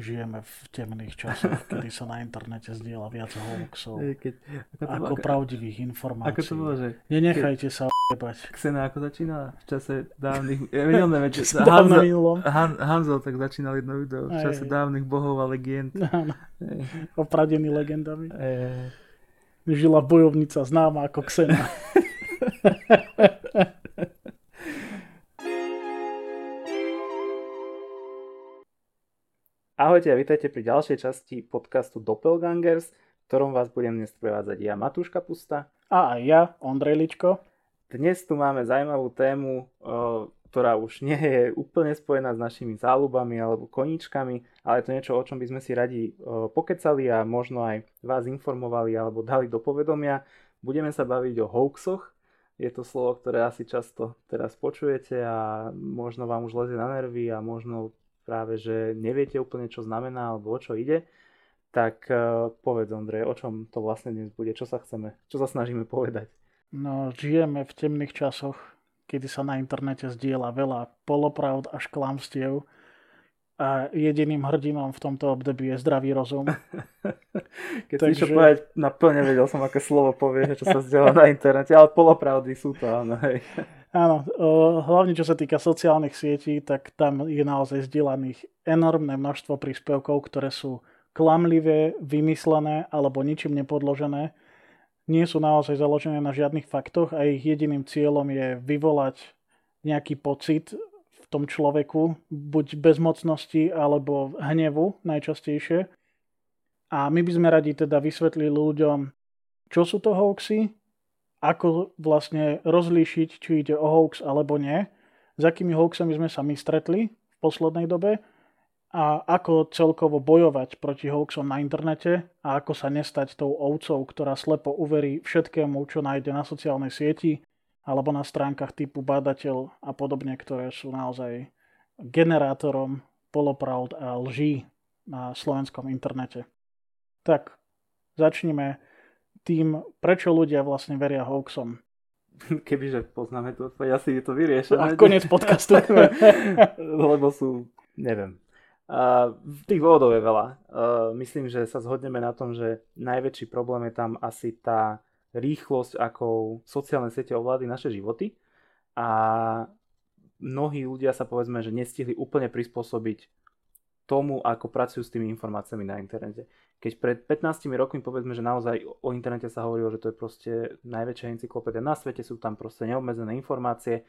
žijeme v temných časoch, kedy sa na internete zdieľa viac hoaxov Keď, ako, to, ako ako, pravdivých informácií. ako to bolo, že Nenechajte sa ojebať. Xena ako začínala v čase dávnych, ja Hanzo. Han, Hanzo tak začínal jedno video v Aj, čase aj. dávnych bohov a legend. Áno, Opradený legendami. ej. Žila bojovnica známa ako Xena. Ahojte a vítajte pri ďalšej časti podcastu Doppelgangers, v ktorom vás budem dnes prevádzať ja, Matúš Kapusta. A aj ja, Ondrej Ličko. Dnes tu máme zaujímavú tému, ktorá už nie je úplne spojená s našimi záľubami alebo koníčkami, ale je to niečo, o čom by sme si radi pokecali a možno aj vás informovali alebo dali do povedomia. Budeme sa baviť o hoaxoch. Je to slovo, ktoré asi často teraz počujete a možno vám už lezie na nervy a možno práve, že neviete úplne, čo znamená alebo o čo ide. Tak e, povedz, Ondrej, o čom to vlastne dnes bude, čo sa chceme, čo sa snažíme povedať. No, žijeme v temných časoch, kedy sa na internete zdieľa veľa polopravd až klamstiev a jediným hrdinom v tomto období je zdravý rozum. Keď Takže- si išiel povedať, naplne vedel som, aké slovo povie, čo sa zdieľa na internete, ale polopravdy sú to, áno, hej. Áno, o, hlavne čo sa týka sociálnych sietí, tak tam je naozaj zdieľaných enormné množstvo príspevkov, ktoré sú klamlivé, vymyslené alebo ničím nepodložené. Nie sú naozaj založené na žiadnych faktoch a ich jediným cieľom je vyvolať nejaký pocit v tom človeku, buď bezmocnosti alebo hnevu najčastejšie. A my by sme radi teda vysvetlili ľuďom, čo sú to hoaxy, ako vlastne rozlíšiť, či ide o hoax alebo nie, s akými hoaxami sme sa my stretli v poslednej dobe a ako celkovo bojovať proti hoaxom na internete a ako sa nestať tou ovcou, ktorá slepo uverí všetkému, čo nájde na sociálnej sieti alebo na stránkach typu badateľ a podobne, ktoré sú naozaj generátorom polopravd a lží na slovenskom internete. Tak, začnime tým, prečo ľudia vlastne veria hoaxom. Kebyže poznáme tú odpoveď, asi to vyriešené. A koniec podcastu. Lebo sú, neviem. Uh, tých dôvodov je veľa. Uh, myslím, že sa zhodneme na tom, že najväčší problém je tam asi tá rýchlosť, akou sociálne siete ovládli naše životy. A mnohí ľudia sa povedzme, že nestihli úplne prispôsobiť tomu, ako pracujú s tými informáciami na internete. Keď pred 15 rokmi povedzme, že naozaj o internete sa hovorilo, že to je proste najväčšia encyklopédia na svete, sú tam proste neobmedzené informácie,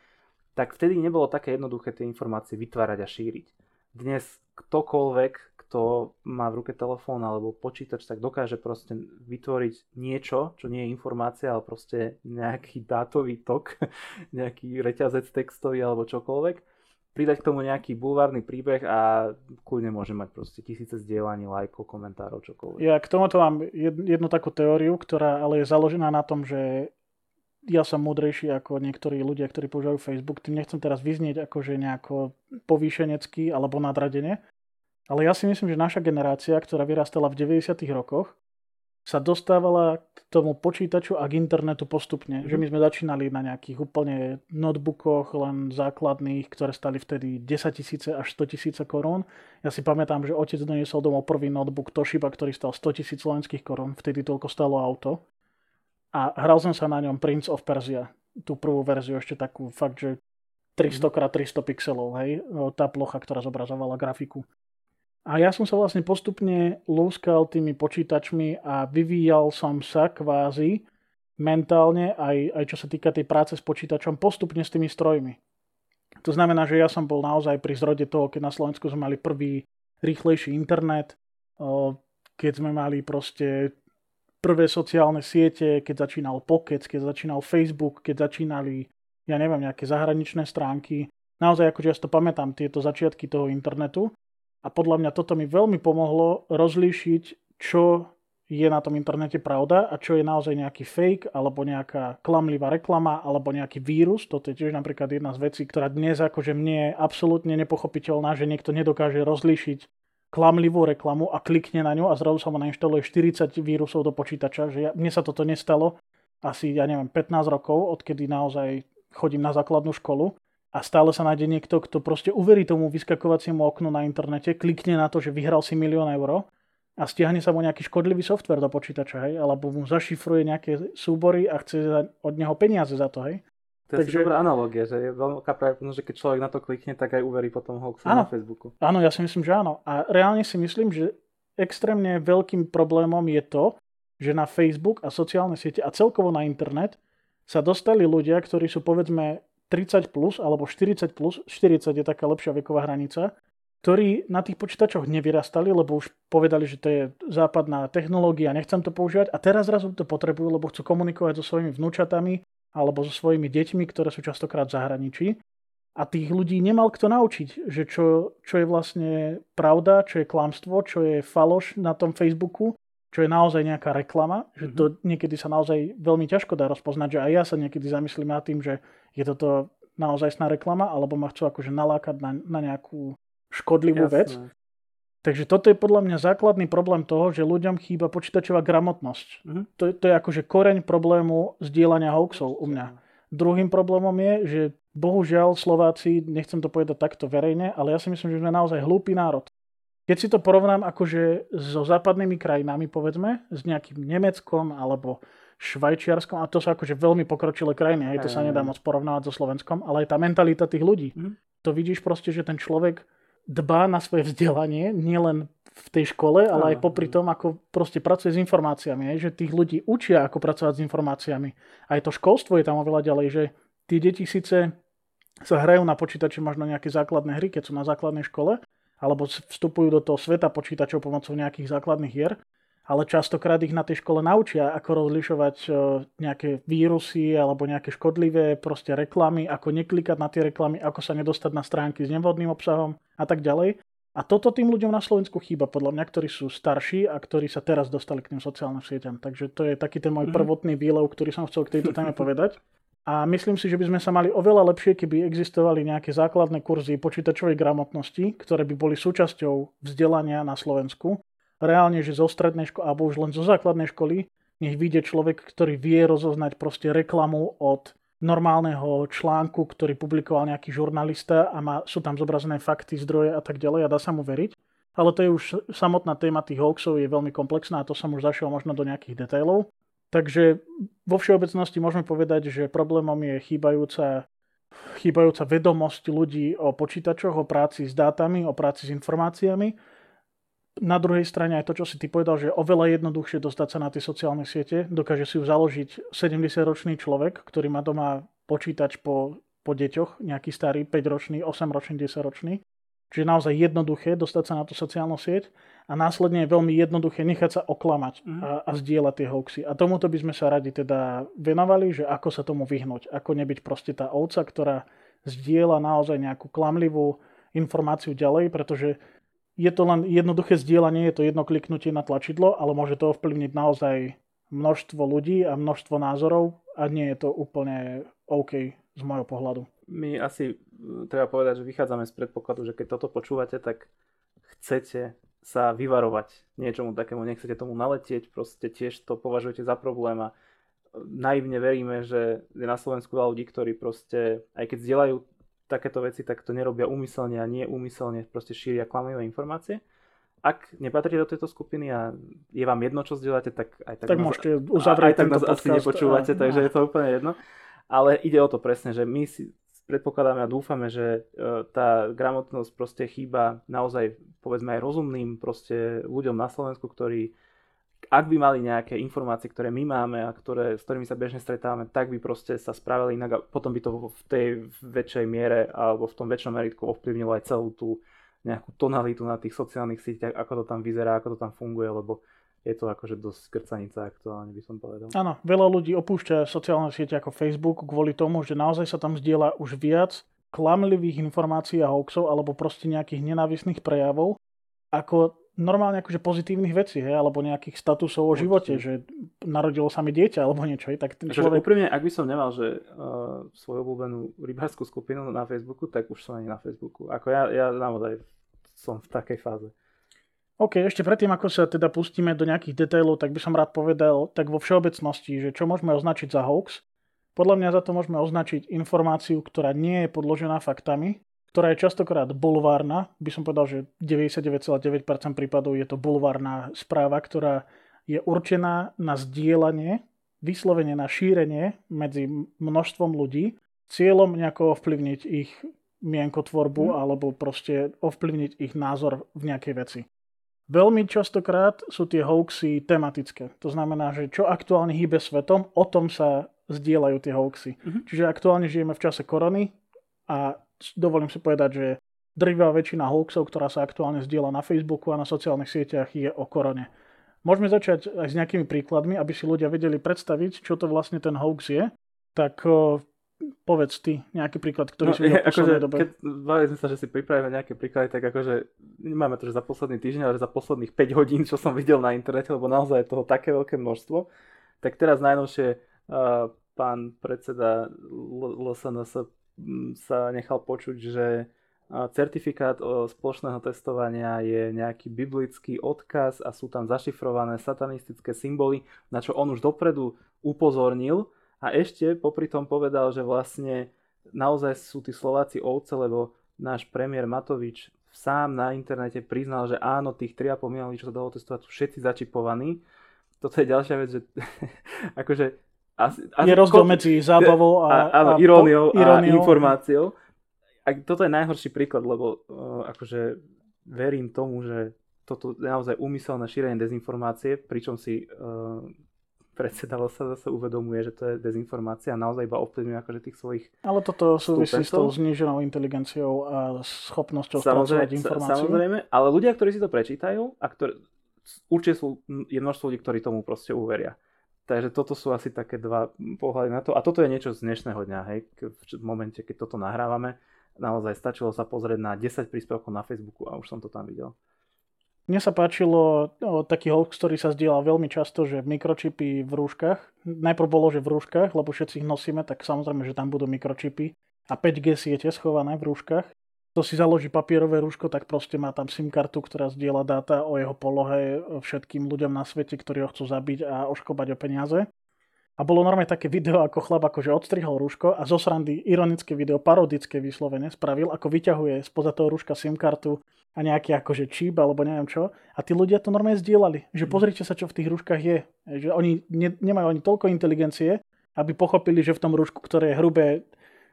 tak vtedy nebolo také jednoduché tie informácie vytvárať a šíriť. Dnes ktokoľvek, kto má v ruke telefón alebo počítač, tak dokáže proste vytvoriť niečo, čo nie je informácia, ale proste nejaký dátový tok, nejaký reťazec textový alebo čokoľvek pridať k tomu nejaký bulvárny príbeh a kľudne môže mať proste tisíce zdieľaní, lajkov, komentárov, čokoľvek. Ja k tomuto mám jed- jednu takú teóriu, ktorá ale je založená na tom, že ja som múdrejší ako niektorí ľudia, ktorí používajú Facebook. Tým nechcem teraz vyznieť akože nejako povýšenecky alebo nadradene. Ale ja si myslím, že naša generácia, ktorá vyrastala v 90. rokoch, sa dostávala k tomu počítaču a k internetu postupne. Že my sme začínali na nejakých úplne notebookoch, len základných, ktoré stali vtedy 10 tisíce až 100 tisíce korún. Ja si pamätám, že otec doniesol domov prvý notebook Toshiba, ktorý stal 100 tisíc slovenských korún. Vtedy toľko stalo auto. A hral som sa na ňom Prince of Persia. Tú prvú verziu ešte takú fakt, že 300x300 pixelov, hej, tá plocha, ktorá zobrazovala grafiku. A ja som sa vlastne postupne lúskal tými počítačmi a vyvíjal som sa kvázi mentálne, aj, aj čo sa týka tej práce s počítačom, postupne s tými strojmi. To znamená, že ja som bol naozaj pri zrode toho, keď na Slovensku sme mali prvý rýchlejší internet, keď sme mali proste prvé sociálne siete, keď začínal Pocket, keď začínal Facebook, keď začínali, ja neviem, nejaké zahraničné stránky. Naozaj, akože ja si to pamätám, tieto začiatky toho internetu. A podľa mňa toto mi veľmi pomohlo rozlíšiť, čo je na tom internete pravda a čo je naozaj nejaký fake alebo nejaká klamlivá reklama alebo nejaký vírus. Toto je tiež napríklad jedna z vecí, ktorá dnes akože mne je absolútne nepochopiteľná, že niekto nedokáže rozlíšiť klamlivú reklamu a klikne na ňu a zrazu sa mu nainštaluje 40 vírusov do počítača. Že ja, mne sa toto nestalo asi, ja neviem, 15 rokov, odkedy naozaj chodím na základnú školu. A stále sa nájde niekto, kto proste uverí tomu vyskakovaciemu oknu na internete, klikne na to, že vyhral si milión eur a stiahne sa mu nejaký škodlivý software do počítača, hej, alebo mu zašifruje nejaké súbory a chce od neho peniaze za to, hej. To je Takže... dobrá analogia, že je veľká pravdepodobnosť, že keď človek na to klikne, tak aj uverí potom hoaxu na Facebooku. Áno, ja si myslím, že áno. A reálne si myslím, že extrémne veľkým problémom je to, že na Facebook a sociálne siete a celkovo na internet sa dostali ľudia, ktorí sú povedzme 30 plus alebo 40 plus, 40 je taká lepšia veková hranica, ktorí na tých počítačoch nevyrastali, lebo už povedali, že to je západná technológia, nechcem to používať a teraz zrazu to potrebujú, lebo chcú komunikovať so svojimi vnúčatami alebo so svojimi deťmi, ktoré sú častokrát v zahraničí. A tých ľudí nemal kto naučiť, že čo, čo je vlastne pravda, čo je klamstvo, čo je faloš na tom Facebooku, čo je naozaj nejaká reklama, že to mhm. niekedy sa naozaj veľmi ťažko dá rozpoznať, že aj ja sa niekedy zamyslím nad tým, že je toto naozajstná reklama, alebo ma chcú akože nalákať na, na nejakú škodlivú Jasné. vec. Takže toto je podľa mňa základný problém toho, že ľuďom chýba počítačová gramotnosť. Mm-hmm. To, to je akože koreň problému zdieľania hoaxov u mňa. Druhým problémom je, že bohužiaľ Slováci, nechcem to povedať takto verejne, ale ja si myslím, že sme naozaj hlúpy národ. Keď si to porovnám akože so západnými krajinami, povedzme, s nejakým Nemeckom alebo Švajčiarskom, a to sú akože veľmi pokročilé krajiny, hej, to sa nedá moc porovnávať so Slovenskom, ale aj tá mentalita tých ľudí. Mm. To vidíš proste, že ten človek dbá na svoje vzdelanie, nielen v tej škole, ale aj popri tom, ako proste pracuje s informáciami, že tých ľudí učia, ako pracovať s informáciami. Aj to školstvo je tam oveľa ďalej, že tí deti síce sa hrajú na počítači možno nejaké základné hry, keď sú na základnej škole, alebo vstupujú do toho sveta počítačov pomocou nejakých základných hier, ale častokrát ich na tej škole naučia, ako rozlišovať e, nejaké vírusy alebo nejaké škodlivé proste reklamy, ako neklikať na tie reklamy, ako sa nedostať na stránky s nevhodným obsahom a tak ďalej. A toto tým ľuďom na Slovensku chýba, podľa mňa, ktorí sú starší a ktorí sa teraz dostali k tým sociálnym sieťam. Takže to je taký ten môj mhm. prvotný výlev, ktorý som chcel k tejto téme povedať. A myslím si, že by sme sa mali oveľa lepšie, keby existovali nejaké základné kurzy počítačovej gramotnosti, ktoré by boli súčasťou vzdelania na Slovensku reálne, že zo strednej školy, alebo už len zo základnej školy, nech vyjde človek, ktorý vie rozoznať proste reklamu od normálneho článku, ktorý publikoval nejaký žurnalista a má, sú tam zobrazené fakty, zdroje a tak ďalej a dá sa mu veriť. Ale to je už samotná téma tých hoaxov je veľmi komplexná a to som už zašiel možno do nejakých detailov. Takže vo všeobecnosti môžeme povedať, že problémom je chýbajúca, chýbajúca vedomosť ľudí o počítačoch, o práci s dátami, o práci s informáciami na druhej strane aj to, čo si ty povedal, že oveľa jednoduchšie dostať sa na tie sociálne siete. Dokáže si ju založiť 70-ročný človek, ktorý má doma počítač po, po deťoch, nejaký starý 5-ročný, 8-ročný, 10-ročný. Čiže naozaj jednoduché dostať sa na tú sociálnu sieť a následne je veľmi jednoduché nechať sa oklamať mm. a, a zdieľať tie hoaxy. A tomuto by sme sa radi teda venovali, že ako sa tomu vyhnúť. Ako nebyť proste tá ovca, ktorá zdieľa naozaj nejakú klamlivú informáciu ďalej, pretože je to len jednoduché zdieľanie, je to jedno kliknutie na tlačidlo, ale môže to ovplyvniť naozaj množstvo ľudí a množstvo názorov a nie je to úplne OK z môjho pohľadu. My asi treba povedať, že vychádzame z predpokladu, že keď toto počúvate, tak chcete sa vyvarovať niečomu takému, nechcete tomu naletieť, proste tiež to považujete za problém a naivne veríme, že je na Slovensku veľa ľudí, ktorí proste, aj keď zdieľajú takéto veci, tak to nerobia úmyselne a nie úmyselne proste šíria klamivé informácie. Ak nepatríte do tejto skupiny a je vám jedno, čo zdieľate, tak aj tak, tak nás, môžete uzavrieť aj tak nás podcast, asi nepočúvate, a, takže a... je to úplne jedno. Ale ide o to presne, že my si predpokladáme a dúfame, že e, tá gramotnosť proste chýba naozaj povedzme aj rozumným proste ľuďom na Slovensku, ktorí ak by mali nejaké informácie, ktoré my máme a ktoré, s ktorými sa bežne stretávame, tak by proste sa spravili inak a potom by to v tej väčšej miere alebo v tom väčšom meritku ovplyvnilo aj celú tú nejakú tonalitu na tých sociálnych sieťach, ako to tam vyzerá, ako to tam funguje, lebo je to akože dosť krcanica aktuálne, by som povedal. Áno, veľa ľudí opúšťa sociálne siete ako Facebook kvôli tomu, že naozaj sa tam zdieľa už viac klamlivých informácií a hoaxov alebo proste nejakých nenávisných prejavov, ako normálne akože pozitívnych vecí, hej, alebo nejakých statusov o živote, že narodilo sa mi dieťa alebo niečo, hej, tak ten človek... úprimne, ak by som nemal, že uh, svoju obľúbenú rybárskú skupinu na Facebooku, tak už som ani na Facebooku. Ako ja, ja naozaj som v takej fáze. OK, ešte predtým, ako sa teda pustíme do nejakých detailov, tak by som rád povedal tak vo všeobecnosti, že čo môžeme označiť za hoax. Podľa mňa za to môžeme označiť informáciu, ktorá nie je podložená faktami, ktorá je častokrát bulvárna. By som povedal, že 99,9% prípadov je to bulvárna správa, ktorá je určená na zdieľanie, vyslovene na šírenie medzi množstvom ľudí, cieľom nejako ovplyvniť ich mienkotvorbu mm. alebo proste ovplyvniť ich názor v nejakej veci. Veľmi častokrát sú tie hoaxy tematické. To znamená, že čo aktuálne hýbe svetom, o tom sa zdieľajú tie hoaxy. Mm-hmm. Čiže aktuálne žijeme v čase korony a dovolím si povedať, že drvivá väčšina hoaxov, ktorá sa aktuálne zdieľa na Facebooku a na sociálnych sieťach, je o korone. Môžeme začať aj s nejakými príkladmi, aby si ľudia vedeli predstaviť, čo to vlastne ten hoax je. Tak povedz ty nejaký príklad, ktorý no, si videl v akože, dobe. Keď bavili sme sa, že si pripravíme nejaké príklady, tak akože nemáme to, že za posledný týždeň, ale za posledných 5 hodín, čo som videl na internete, lebo naozaj je toho také veľké množstvo. Tak teraz najnovšie uh, pán predseda LSNS sa nechal počuť, že certifikát o spoločného testovania je nejaký biblický odkaz a sú tam zašifrované satanistické symboly, na čo on už dopredu upozornil a ešte popri tom povedal, že vlastne naozaj sú tí Slováci ovce, lebo náš premiér Matovič sám na internete priznal, že áno, tých 3,5 miliónov, čo sa dalo testovať, sú všetci začipovaní. Toto je ďalšia vec, že akože asi, asi je rozdiel medzi zábavou a, a, áno, a iróniou, po, iróniou a informáciou. A toto je najhorší príklad, lebo uh, akože verím tomu, že toto je naozaj úmyselné šírenie dezinformácie, pričom si uh, predseda sa zase uvedomuje, že to je dezinformácia a naozaj iba ovplyvňuje akože tých svojich Ale toto súvisí s tou zniženou inteligenciou a schopnosťou spracovať informáciu. Samozrejme, ale ľudia, ktorí si to prečítajú a ktorí, určite sú, je množstvo ľudí, ktorí tomu proste uveria. Takže toto sú asi také dva pohľady na to. A toto je niečo z dnešného dňa, hej, v momente, keď toto nahrávame. Naozaj stačilo sa pozrieť na 10 príspevkov na Facebooku a už som to tam videl. Mne sa páčilo o, taký hoax, ktorý sa zdieľa veľmi často, že mikročipy v rúškach. Najprv bolo, že v rúškach, lebo všetci ich nosíme, tak samozrejme, že tam budú mikročipy. A 5G siete schované v rúškach kto si založí papierové rúško, tak proste má tam SIM kartu, ktorá zdieľa dáta o jeho polohe všetkým ľuďom na svete, ktorí ho chcú zabiť a oškobať o peniaze. A bolo normálne také video, ako chlap akože odstrihol rúško a zo srandy ironické video, parodické vyslovene, spravil, ako vyťahuje spoza toho rúška SIM kartu a nejaký akože čip alebo neviem čo. A tí ľudia to normálne zdieľali, že mhm. pozrite sa, čo v tých rúškach je. Že oni ne, nemajú ani toľko inteligencie, aby pochopili, že v tom rúšku, ktoré je hrubé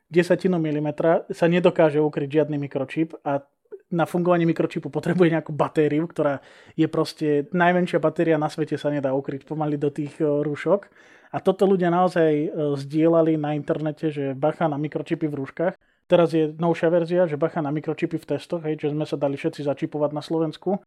desatinu milimetra sa nedokáže ukryť žiadny mikročip a na fungovanie mikročipu potrebuje nejakú batériu, ktorá je proste najmenšia batéria na svete sa nedá ukryť pomaly do tých e, rúšok. A toto ľudia naozaj e, zdieľali na internete, že bacha na mikročipy v rúškach. Teraz je novšia verzia, že bacha na mikročipy v testoch, hej, že sme sa dali všetci začipovať na Slovensku.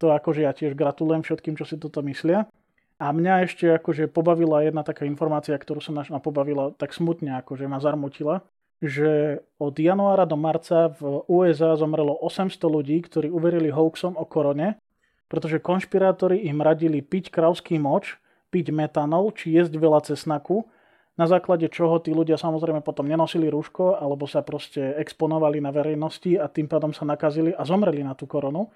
To akože ja tiež gratulujem všetkým, čo si toto myslia. A mňa ešte akože pobavila jedna taká informácia, ktorú som našla pobavila tak smutne, akože ma zarmutila že od januára do marca v USA zomrelo 800 ľudí, ktorí uverili hoaxom o korone, pretože konšpirátori im radili piť kravský moč, piť metanol či jesť veľa cesnaku, na základe čoho tí ľudia samozrejme potom nenosili rúško alebo sa proste exponovali na verejnosti a tým pádom sa nakazili a zomreli na tú koronu.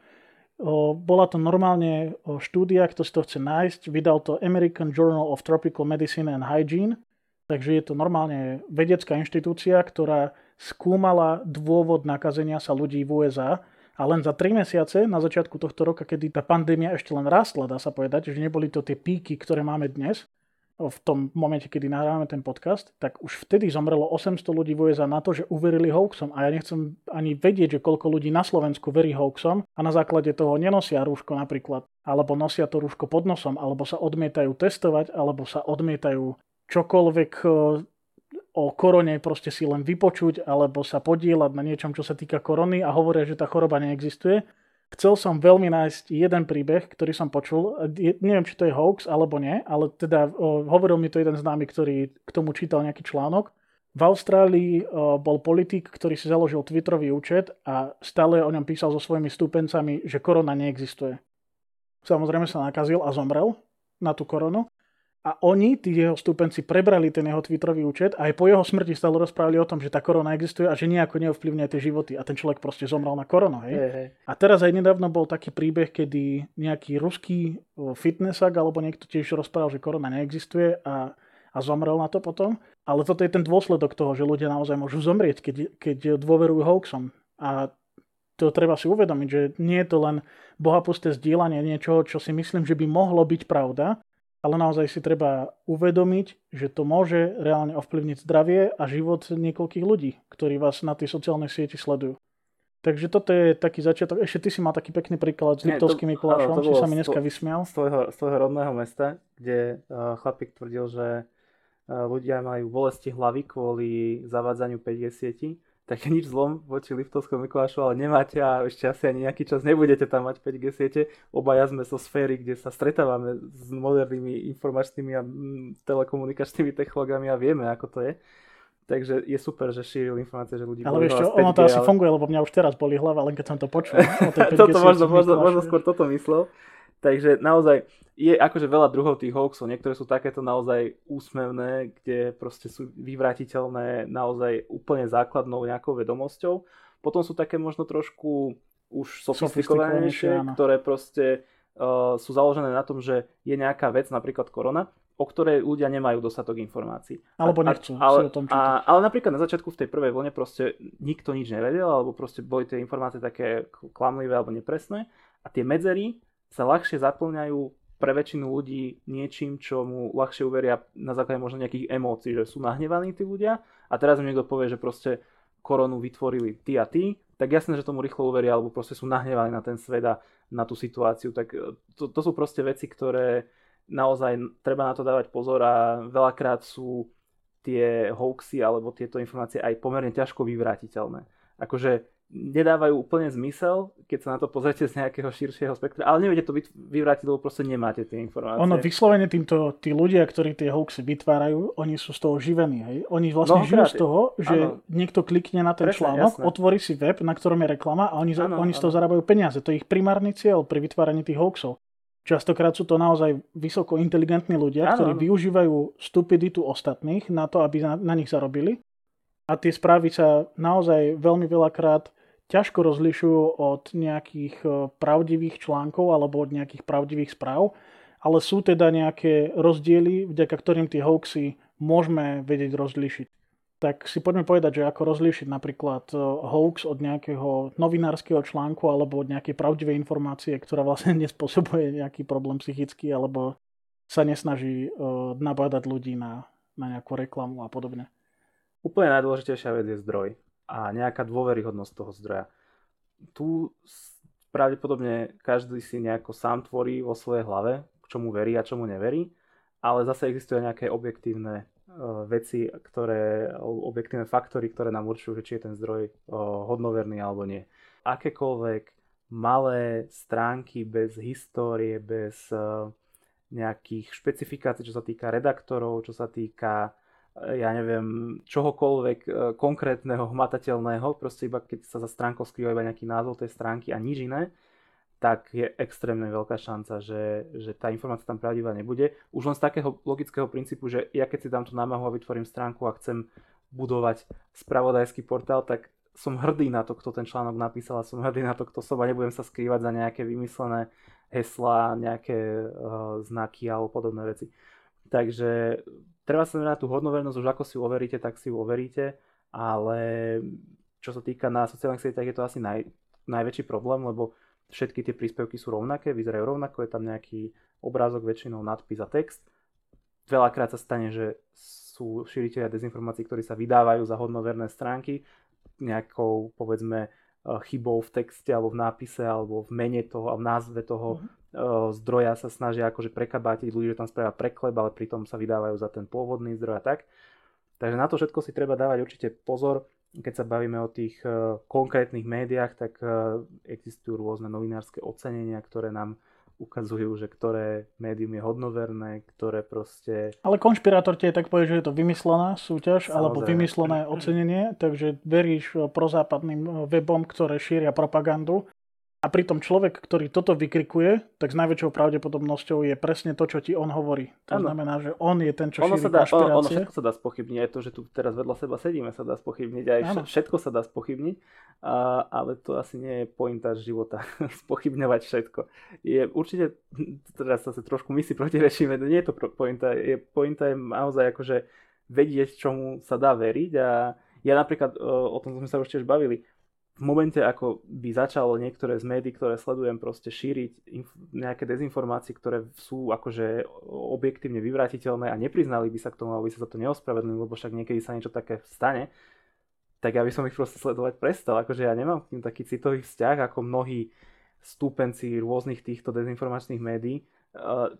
Bola to normálne štúdia, kto si to chce nájsť, vydal to American Journal of Tropical Medicine and Hygiene. Takže je to normálne vedecká inštitúcia, ktorá skúmala dôvod nakazenia sa ľudí v USA a len za 3 mesiace na začiatku tohto roka, kedy tá pandémia ešte len rastla, dá sa povedať, že neboli to tie píky, ktoré máme dnes, v tom momente, kedy nahrávame ten podcast, tak už vtedy zomrelo 800 ľudí v USA na to, že uverili hoaxom. A ja nechcem ani vedieť, že koľko ľudí na Slovensku verí hoaxom a na základe toho nenosia rúško napríklad, alebo nosia to rúško pod nosom, alebo sa odmietajú testovať, alebo sa odmietajú čokoľvek o korone proste si len vypočuť alebo sa podielať na niečom, čo sa týka korony a hovoria, že tá choroba neexistuje. Chcel som veľmi nájsť jeden príbeh, ktorý som počul. Je, neviem, či to je hoax alebo nie, ale teda o, hovoril mi to jeden známy, ktorý k tomu čítal nejaký článok. V Austrálii o, bol politik, ktorý si založil Twitterový účet a stále o ňom písal so svojimi stúpencami, že korona neexistuje. Samozrejme sa nakazil a zomrel na tú koronu. A oni, tí jeho stúpenci, prebrali ten jeho Twitterový účet a aj po jeho smrti stále rozprávali o tom, že tá korona existuje a že nejako neovplyvňuje tie životy. A ten človek proste zomrel na koronu. Hej? Hey, hey. A teraz aj nedávno bol taký príbeh, kedy nejaký ruský fitnessak alebo niekto tiež rozprával, že korona neexistuje a, a a zomrel na to potom. Ale toto je ten dôsledok toho, že ľudia naozaj môžu zomrieť, keď, keď dôverujú hoaxom. A to treba si uvedomiť, že nie je to len bohapusté zdieľanie niečoho, čo si myslím, že by mohlo byť pravda, ale naozaj si treba uvedomiť, že to môže reálne ovplyvniť zdravie a život niekoľkých ľudí, ktorí vás na tej sociálnej sieti sledujú. Takže toto je taký začiatok. Ešte ty si mal taký pekný príklad s Liptovským Mikulášom, si sa mi dneska vysmial. Z tvojho, z tvojho rodného mesta, kde uh, chlapík tvrdil, že uh, ľudia majú bolesti hlavy kvôli zavádzaniu 5G sieti tak nič zlom voči Liptovskom Mikulášu, ale nemáte a ešte asi ani nejaký čas nebudete tam mať 5G siete. Obaja sme zo sféry, kde sa stretávame s modernými informačnými a mm, telekomunikačnými technológiami a vieme, ako to je. Takže je super, že šíril informácie, že ľudí Ale vieš čo, ono to asi ale... funguje, lebo mňa už teraz boli hlava, len keď som to počul. toto možno, možno, možno skôr toto myslel. Takže naozaj je akože veľa druhov tých hoaxov. Niektoré sú takéto naozaj úsmevné, kde proste sú vyvratiteľné naozaj úplne základnou nejakou vedomosťou. Potom sú také možno trošku už sofistikovanejšie, ktoré proste uh, sú založené na tom, že je nejaká vec, napríklad korona, o ktorej ľudia nemajú dostatok informácií. Alebo nechcú a, ale, o tom A, ale napríklad na začiatku v tej prvej vlne proste nikto nič nevedel, alebo proste boli tie informácie také klamlivé alebo nepresné a tie medzery sa ľahšie zaplňajú pre väčšinu ľudí niečím, čo mu ľahšie uveria na základe možno nejakých emócií, že sú nahnevaní tí ľudia a teraz mi niekto povie, že proste koronu vytvorili ty a ty, tak jasné, že tomu rýchlo uveria, alebo proste sú nahnevaní na ten svet a na tú situáciu. Tak e, to, to sú proste veci, ktoré naozaj treba na to dávať pozor a veľakrát sú tie hoaxy alebo tieto informácie aj pomerne ťažko vyvrátiteľné. Akože nedávajú úplne zmysel, keď sa na to pozrite z nejakého širšieho spektra, ale neviete to vyvrátiť, lebo proste nemáte tie informácie. Ono vyslovene týmto, tí ľudia, ktorí tie hoaxy vytvárajú, oni sú z toho živení. Hej? Oni vlastne no, žijú z toho, že ano. niekto klikne na ten Presne, článok, jasné. otvorí si web, na ktorom je reklama a oni, ano, oni z toho zarábajú peniaze. To je ich primárny cieľ pri vytváraní tých hoaxov. Častokrát sú to naozaj vysoko inteligentní ľudia, ano, ktorí ano. využívajú stupiditu ostatných na to, aby na, na nich zarobili. A tie správy sa naozaj veľmi veľakrát ťažko rozlišujú od nejakých e, pravdivých článkov alebo od nejakých pravdivých správ, ale sú teda nejaké rozdiely, vďaka ktorým tie hoaxy môžeme vedieť rozlišiť. Tak si poďme povedať, že ako rozlíšiť napríklad e, hoax od nejakého novinárskeho článku alebo od nejakej pravdivej informácie, ktorá vlastne nespôsobuje nejaký problém psychický alebo sa nesnaží uh, nabádať ľudí na, na nejakú reklamu a podobne. Úplne najdôležitejšia vec je zdroj a nejaká dôveryhodnosť toho zdroja. Tu pravdepodobne každý si nejako sám tvorí vo svojej hlave, k čomu verí a čomu neverí, ale zase existujú nejaké objektívne uh, veci, ktoré, objektívne faktory, ktoré nám určujú, či je ten zdroj uh, hodnoverný alebo nie. Akékoľvek malé stránky bez histórie, bez uh, nejakých špecifikácií, čo sa týka redaktorov, čo sa týka ja neviem, čohokoľvek e, konkrétneho, hmatateľného, proste iba keď sa za stránkou skrýva iba nejaký názov tej stránky a nič iné, tak je extrémne veľká šanca, že, že tá informácia tam pravdivá nebude. Už len z takého logického princípu, že ja keď si dám tú námahu a vytvorím stránku a chcem budovať spravodajský portál, tak som hrdý na to, kto ten článok napísal a som hrdý na to, kto som a nebudem sa skrývať za nejaké vymyslené heslá, nejaké uh, znaky alebo podobné veci. Takže treba sa na tú hodnovernosť, už ako si ju overíte, tak si ju overíte, ale čo sa týka na sociálnych sieťach je to asi naj, najväčší problém, lebo všetky tie príspevky sú rovnaké, vyzerajú rovnako, je tam nejaký obrázok, väčšinou nadpis a text. Veľakrát sa stane, že sú šíriteľia dezinformácií, ktorí sa vydávajú za hodnoverné stránky nejakou, povedzme, chybou v texte alebo v nápise alebo v mene toho a v názve toho mm-hmm zdroja sa snažia akože prekabátiť ľudí, že tam spravia prekleb, ale pritom sa vydávajú za ten pôvodný zdroj a tak. Takže na to všetko si treba dávať určite pozor. Keď sa bavíme o tých konkrétnych médiách, tak existujú rôzne novinárske ocenenia, ktoré nám ukazujú, že ktoré médium je hodnoverné, ktoré proste... Ale konšpirátor tie tak povie, že je to vymyslená súťaž Samozrejme. alebo vymyslené ocenenie, takže veríš prozápadným webom, ktoré šíria propagandu A pritom človek, ktorý toto vykrikuje, tak s najväčšou pravdepodobnosťou je presne to, čo ti on hovorí. To ano. znamená, že on je ten, čo ono šíri sa dá, ono, ono všetko sa dá spochybniť. Aj to, že tu teraz vedľa seba sedíme, sa dá spochybniť. Aj ano. všetko sa dá spochybniť. A, ale to asi nie je pointa života. spochybňovať všetko. Je určite, teraz sa trošku my si protirečíme, nie je to pointa. Je, pointa je naozaj akože vedieť, čomu sa dá veriť. A ja napríklad, o tom sme sa už tiež bavili, v momente, ako by začalo niektoré z médií, ktoré sledujem, proste šíriť inf- nejaké dezinformácie, ktoré sú akože objektívne vyvrátiteľné a nepriznali by sa k tomu, aby sa za to neospravedlnili, lebo však niekedy sa niečo také stane, tak ja by som ich proste sledovať prestal. Akože ja nemám k tým taký citový vzťah, ako mnohí stúpenci rôznych týchto dezinformačných médií.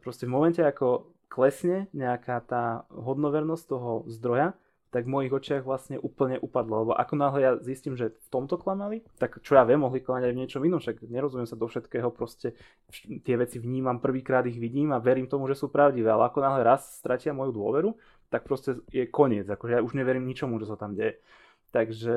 Proste v momente, ako klesne nejaká tá hodnovernosť toho zdroja, tak v mojich očiach vlastne úplne upadlo. Lebo ako náhle ja zistím, že v tomto klamali, tak čo ja viem, mohli klamať aj v niečom inom, však nerozumiem sa do všetkého, proste tie veci vnímam, prvýkrát ich vidím a verím tomu, že sú pravdivé, ale ako náhle raz stratia moju dôveru, tak proste je koniec, akože ja už neverím ničomu, čo sa tam deje. Takže...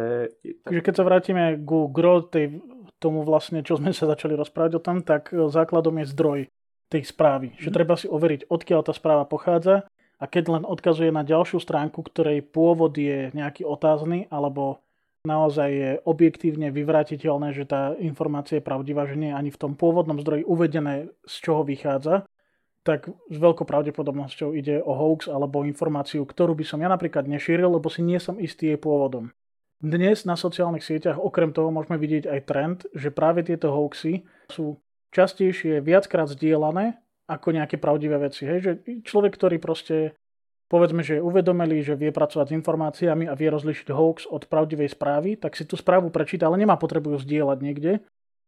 Takže keď sa vrátime ku gro tej, tomu vlastne, čo sme sa začali rozprávať o tom, tak e, základom je zdroj tej správy. Že mhm. treba si overiť, odkiaľ tá správa pochádza a keď len odkazuje na ďalšiu stránku, ktorej pôvod je nejaký otázny alebo naozaj je objektívne vyvratiteľné, že tá informácia je pravdivá, že nie ani v tom pôvodnom zdroji uvedené, z čoho vychádza, tak s veľkou pravdepodobnosťou ide o hoax alebo informáciu, ktorú by som ja napríklad nešíril, lebo si nie som istý jej pôvodom. Dnes na sociálnych sieťach okrem toho môžeme vidieť aj trend, že práve tieto hoaxy sú častejšie viackrát zdieľané ako nejaké pravdivé veci. Hej? Že človek, ktorý proste povedzme, že je uvedomelý, že vie pracovať s informáciami a vie rozlišiť hoax od pravdivej správy, tak si tú správu prečíta, ale nemá potrebu ju zdieľať niekde.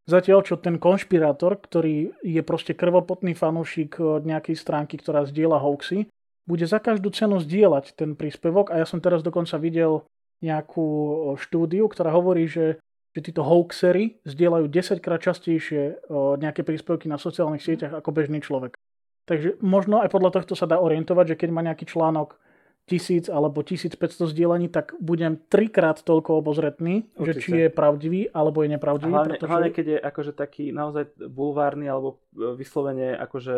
Zatiaľ, čo ten konšpirátor, ktorý je proste krvopotný fanúšik nejakej stránky, ktorá zdieľa hoaxy, bude za každú cenu zdieľať ten príspevok a ja som teraz dokonca videl nejakú štúdiu, ktorá hovorí, že že títo hoaxery zdieľajú 10 krát častejšie nejaké príspevky na sociálnych sieťach ako bežný človek. Takže možno aj podľa tohto sa dá orientovať, že keď má nejaký článok 1000 alebo 1500 zdieľaní, tak budem trikrát toľko obozretný, Určite. že či je pravdivý alebo je nepravdivý. hlavne, pretože... hlavne keď je akože taký naozaj bulvárny alebo e, vyslovene akože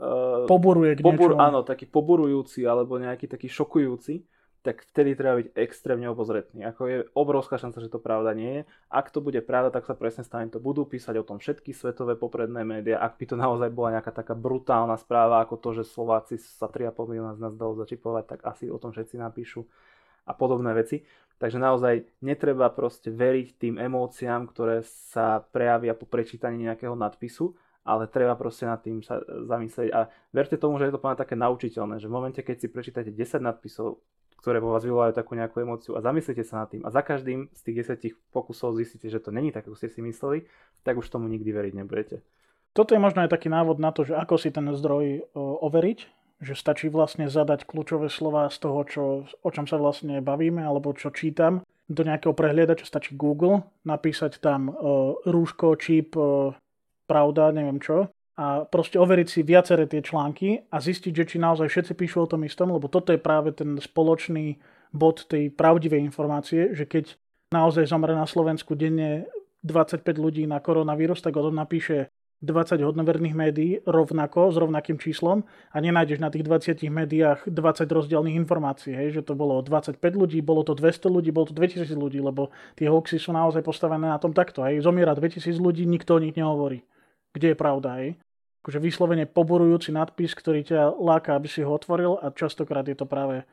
uh, poboruje k pobur, Áno, taký poborujúci alebo nejaký taký šokujúci, tak vtedy treba byť extrémne obozretný. Ako je obrovská šanca, že to pravda nie je. Ak to bude pravda, tak sa presne stane, to budú písať o tom všetky svetové popredné médiá. Ak by to naozaj bola nejaká taká brutálna správa, ako to, že Slováci sa 3,5 milióna z nás dalo začipovať, tak asi o tom všetci napíšu a podobné veci. Takže naozaj netreba proste veriť tým emóciám, ktoré sa prejavia po prečítaní nejakého nadpisu, ale treba proste nad tým sa zamyslieť a verte tomu, že je to také naučiteľné, že v momente, keď si prečítate 10 nadpisov ktoré vo vás vyvolajú takú nejakú emóciu a zamyslite sa nad tým. A za každým z tých desetich pokusov zistíte, že to není tak, ako ste si mysleli, tak už tomu nikdy veriť nebudete. Toto je možno aj taký návod na to, že ako si ten zdroj overiť, že stačí vlastne zadať kľúčové slova z toho, čo, o čom sa vlastne bavíme alebo čo čítam do nejakého prehliadača, stačí Google, napísať tam uh, rúško, čip, uh, pravda, neviem čo a proste overiť si viaceré tie články a zistiť, že či naozaj všetci píšu o tom istom, lebo toto je práve ten spoločný bod tej pravdivej informácie, že keď naozaj zomre na Slovensku denne 25 ľudí na koronavírus, tak o tom napíše 20 hodnoverných médií rovnako, s rovnakým číslom a nenájdeš na tých 20 médiách 20 rozdielných informácií, hej, že to bolo 25 ľudí, bolo to 200 ľudí, bolo to 2000 ľudí, lebo tie hoaxy sú naozaj postavené na tom takto, hej, zomiera 2000 ľudí, nikto o nich nehovorí. Kde je pravda, hej? Akože vyslovene poborujúci nadpis, ktorý ťa láka, aby si ho otvoril a častokrát je to práve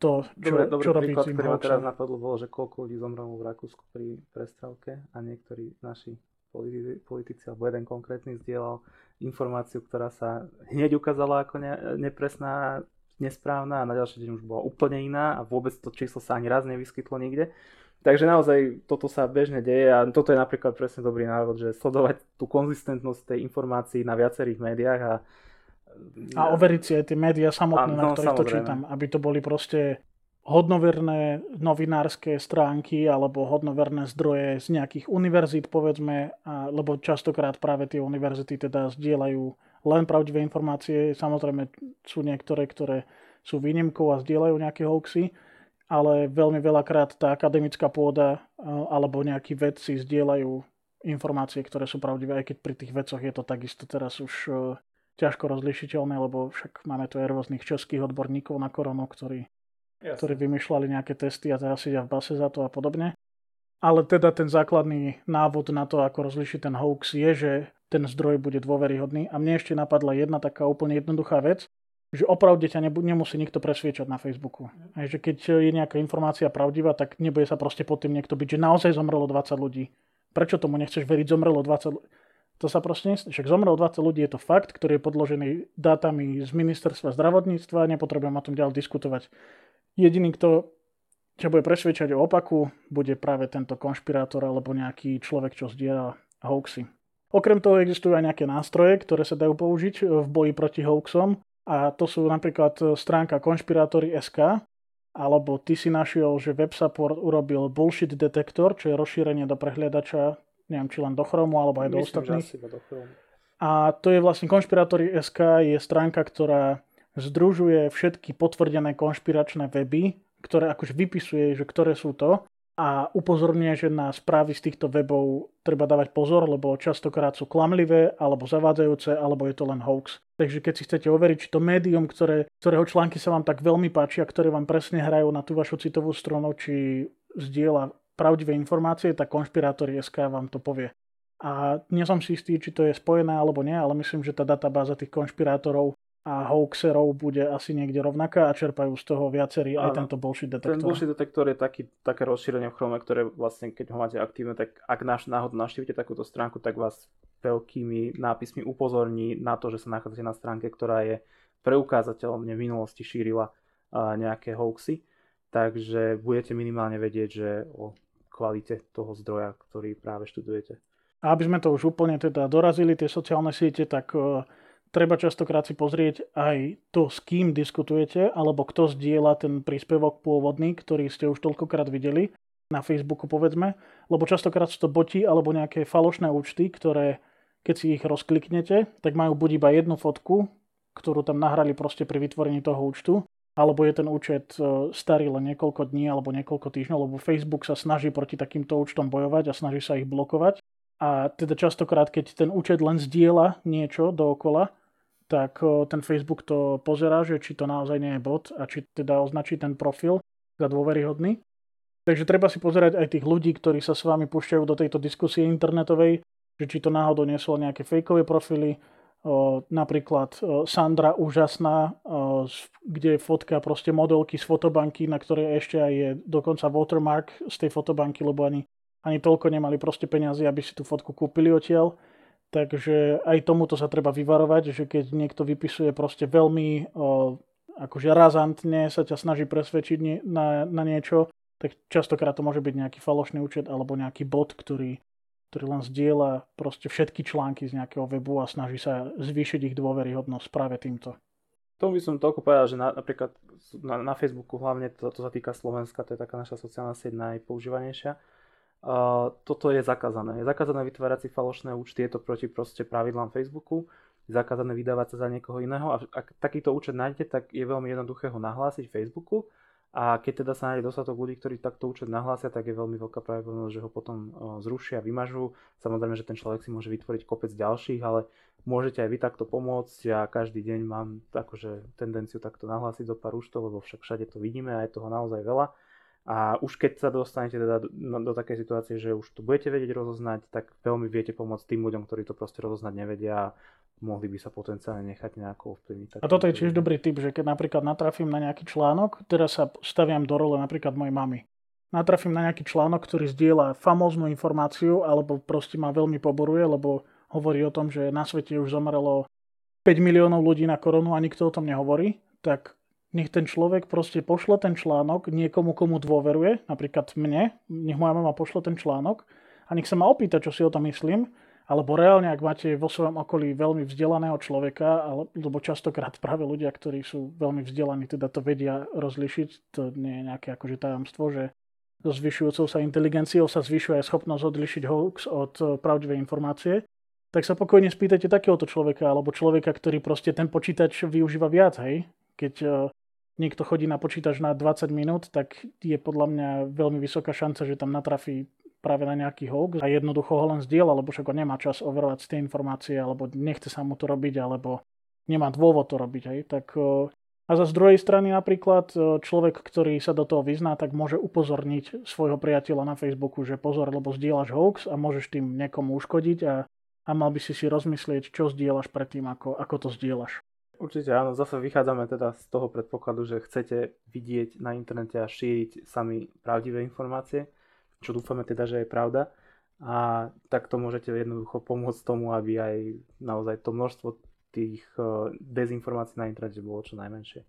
to, čo, dobre, dobrý čo robí príklad, ktorý ma teraz napadlo, bolo, že koľko ľudí zomrelo v Rakúsku pri prestrelke a niektorí naši politici, politici alebo jeden konkrétny zdieľal informáciu, ktorá sa hneď ukázala ako ne, nepresná, nesprávna a na ďalší deň už bola úplne iná a vôbec to číslo sa ani raz nevyskytlo nikde. Takže naozaj toto sa bežne deje a toto je napríklad presne dobrý návod, že sledovať tú konzistentnosť tej informácií na viacerých médiách a a overiť si aj tie médiá samotné, a, no, na ktorých samozrejme. to čítam, aby to boli proste hodnoverné novinárske stránky alebo hodnoverné zdroje z nejakých univerzít, povedzme, a, lebo častokrát práve tie univerzity teda zdieľajú len pravdivé informácie. Samozrejme sú niektoré, ktoré sú výnimkou a zdieľajú nejaké hoaxy, ale veľmi veľakrát tá akademická pôda alebo nejakí vedci zdieľajú informácie, ktoré sú pravdivé, aj keď pri tých vecoch je to takisto teraz už uh, ťažko rozlišiteľné, lebo však máme tu aj rôznych českých odborníkov na koronu, ktorí, ktorí vymýšľali nejaké testy a teraz sedia v base za to a podobne. Ale teda ten základný návod na to, ako rozlišiť ten hoax je, že ten zdroj bude dôveryhodný. A mne ešte napadla jedna taká úplne jednoduchá vec, že opravde ťa nemusí nikto presviečať na Facebooku. Aj, že keď je nejaká informácia pravdivá, tak nebude sa proste pod tým niekto byť, že naozaj zomrelo 20 ľudí. Prečo tomu nechceš veriť, zomrelo 20 ľudí? To sa proste nestane. Však zomrelo 20 ľudí, je to fakt, ktorý je podložený dátami z ministerstva zdravotníctva, nepotrebujem o tom ďalej diskutovať. Jediný, kto ťa bude presvedčať o opaku, bude práve tento konšpirátor alebo nejaký človek, čo zdieľa hoaxy. Okrem toho existujú aj nejaké nástroje, ktoré sa dajú použiť v boji proti hoaxom a to sú napríklad stránka konšpirátory.sk alebo ty si našiel, že WebSupport urobil bullshit detektor, čo je rozšírenie do prehliadača, neviem či len do Chromu alebo aj do Myslím, ostatných. do A to je vlastne konšpirátory.sk je stránka, ktorá združuje všetky potvrdené konšpiračné weby ktoré akože vypisuje, že ktoré sú to a upozorňuje, že na správy z týchto webov treba dávať pozor, lebo častokrát sú klamlivé, alebo zavádzajúce, alebo je to len hoax. Takže keď si chcete overiť, či to médium, ktoré, ktorého články sa vám tak veľmi páčia, ktoré vám presne hrajú na tú vašu citovú stranu, či zdieľa pravdivé informácie, tak konšpirátor.sk vám to povie. A nie som si istý, či to je spojené alebo nie, ale myslím, že tá databáza tých konšpirátorov a hoaxerov bude asi niekde rovnaká a čerpajú z toho viacerí aj tento bullshit detektor. Ten bullshit detektor je taký, také rozšírenie v Chrome, ktoré vlastne, keď ho máte aktívne, tak ak náš náhodou navštívite takúto stránku, tak vás veľkými nápismi upozorní na to, že sa nachádzate na stránke, ktorá je preukázateľne v minulosti šírila nejaké hoaxy. Takže budete minimálne vedieť, že o kvalite toho zdroja, ktorý práve študujete. A aby sme to už úplne teda dorazili, tie sociálne siete, tak treba častokrát si pozrieť aj to, s kým diskutujete, alebo kto zdieľa ten príspevok pôvodný, ktorý ste už toľkokrát videli na Facebooku, povedzme. Lebo častokrát sú to boti alebo nejaké falošné účty, ktoré, keď si ich rozkliknete, tak majú buď iba jednu fotku, ktorú tam nahrali proste pri vytvorení toho účtu, alebo je ten účet e, starý len niekoľko dní alebo niekoľko týždňov, lebo Facebook sa snaží proti takýmto účtom bojovať a snaží sa ich blokovať. A teda častokrát, keď ten účet len zdieľa niečo dookola, tak ten Facebook to pozerá, že či to naozaj nie je bot a či teda označí ten profil za dôveryhodný. Takže treba si pozerať aj tých ľudí, ktorí sa s vami púšťajú do tejto diskusie internetovej, že či to náhodou nie sú nejaké fejkové profily, o, napríklad o, Sandra úžasná, kde je fotka proste modelky z fotobanky, na ktorej ešte aj je dokonca watermark z tej fotobanky, lebo ani, ani toľko nemali proste peniazy, aby si tú fotku kúpili odtiaľ. Takže aj tomuto sa treba vyvarovať, že keď niekto vypisuje proste veľmi o, akože razantne sa ťa snaží presvedčiť na, na niečo, tak častokrát to môže byť nejaký falošný účet alebo nejaký bot, ktorý, ktorý len zdieľa proste všetky články z nejakého webu a snaží sa zvýšiť ich dôveryhodnosť práve týmto. Tomu by som toľko povedal, že na, napríklad na, na Facebooku hlavne, to, to sa týka Slovenska, to je taká naša sociálna sieť najpoužívanejšia, toto je zakázané. Je zakázané vytvárať si falošné účty, je to proti proste pravidlám Facebooku, je zakázané vydávať sa za niekoho iného a ak takýto účet nájdete, tak je veľmi jednoduché ho nahlásiť Facebooku a keď teda sa nájde dostatok ľudí, ktorí takto účet nahlásia, tak je veľmi veľká pravdepodobnosť, že ho potom uh, zrušia, vymažú. Samozrejme, že ten človek si môže vytvoriť kopec ďalších, ale môžete aj vy takto pomôcť. Ja každý deň mám akože tendenciu takto nahlásiť do pár účtov, lebo však všade to vidíme a je toho naozaj veľa a už keď sa dostanete teda do, no, do takej situácie, že už to budete vedieť rozoznať, tak veľmi viete pomôcť tým ľuďom, ktorí to proste rozoznať nevedia a mohli by sa potenciálne nechať nejako ovplyvniť. A toto je tiež dobrý tip, že keď napríklad natrafím na nejaký článok, teraz sa staviam do role napríklad mojej mamy. Natrafím na nejaký článok, ktorý zdieľa famóznu informáciu alebo proste ma veľmi poboruje, lebo hovorí o tom, že na svete už zomrelo 5 miliónov ľudí na koronu a nikto o tom nehovorí, tak nech ten človek proste pošle ten článok niekomu, komu dôveruje, napríklad mne, nech moja mama pošle ten článok a nech sa ma opýta, čo si o tom myslím, alebo reálne, ak máte vo svojom okolí veľmi vzdelaného človeka, alebo častokrát práve ľudia, ktorí sú veľmi vzdelaní, teda to vedia rozlišiť, to nie je nejaké akože tajomstvo, že so zvyšujúcou sa inteligenciou sa zvyšuje aj schopnosť odlišiť hoax od eh, pravdivej informácie, tak sa pokojne spýtajte takéhoto človeka, alebo človeka, ktorý proste ten počítač využíva viac, hej. Keď eh, niekto chodí na počítač na 20 minút, tak je podľa mňa veľmi vysoká šanca, že tam natrafí práve na nejaký hoax a jednoducho ho len zdieľa, lebo však on nemá čas overovať tie informácie, alebo nechce sa mu to robiť, alebo nemá dôvod to robiť. Hej. Tak, a za z druhej strany napríklad človek, ktorý sa do toho vyzná, tak môže upozorniť svojho priateľa na Facebooku, že pozor, lebo zdieľaš hoax a môžeš tým niekomu uškodiť a, a mal by si si rozmyslieť, čo zdieľaš predtým, ako, ako to zdieľaš. Určite áno, zase vychádzame teda z toho predpokladu, že chcete vidieť na internete a šíriť sami pravdivé informácie, čo dúfame teda, že je pravda. A takto môžete jednoducho pomôcť tomu, aby aj naozaj to množstvo tých eh, dezinformácií na internete bolo čo najmenšie.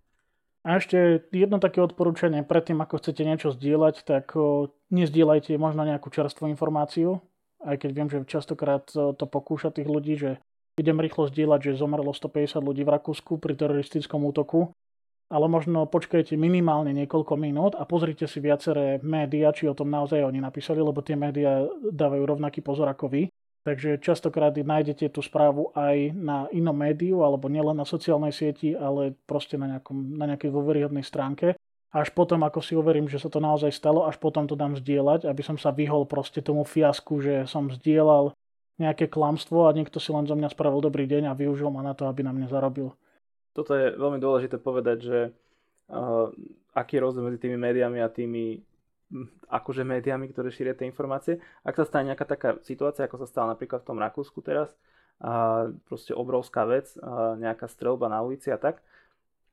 A ešte jedno také odporúčanie, predtým ako chcete niečo zdieľať, tak eh, nezdieľajte možno nejakú čerstvú informáciu, aj keď viem, že častokrát eh, to pokúša tých ľudí, že idem rýchlo zdieľať, že zomrelo 150 ľudí v Rakúsku pri teroristickom útoku, ale možno počkajte minimálne niekoľko minút a pozrite si viaceré médiá, či o tom naozaj oni napísali, lebo tie médiá dávajú rovnaký pozor ako vy. Takže častokrát nájdete tú správu aj na inom médiu, alebo nielen na sociálnej sieti, ale proste na, nejakom, na nejakej dôveryhodnej stránke. Až potom, ako si overím, že sa to naozaj stalo, až potom to dám zdieľať, aby som sa vyhol proste tomu fiasku, že som zdieľal nejaké klamstvo a niekto si len zo mňa spravil dobrý deň a využil ma na to, aby na mňa zarobil. Toto je veľmi dôležité povedať, že uh, aký je rozdiel medzi tými médiami a tými hm, akože médiami, ktoré šíria tie informácie. Ak sa stane nejaká taká situácia, ako sa stala napríklad v tom Rakúsku teraz, a proste obrovská vec, a nejaká strelba na ulici a tak,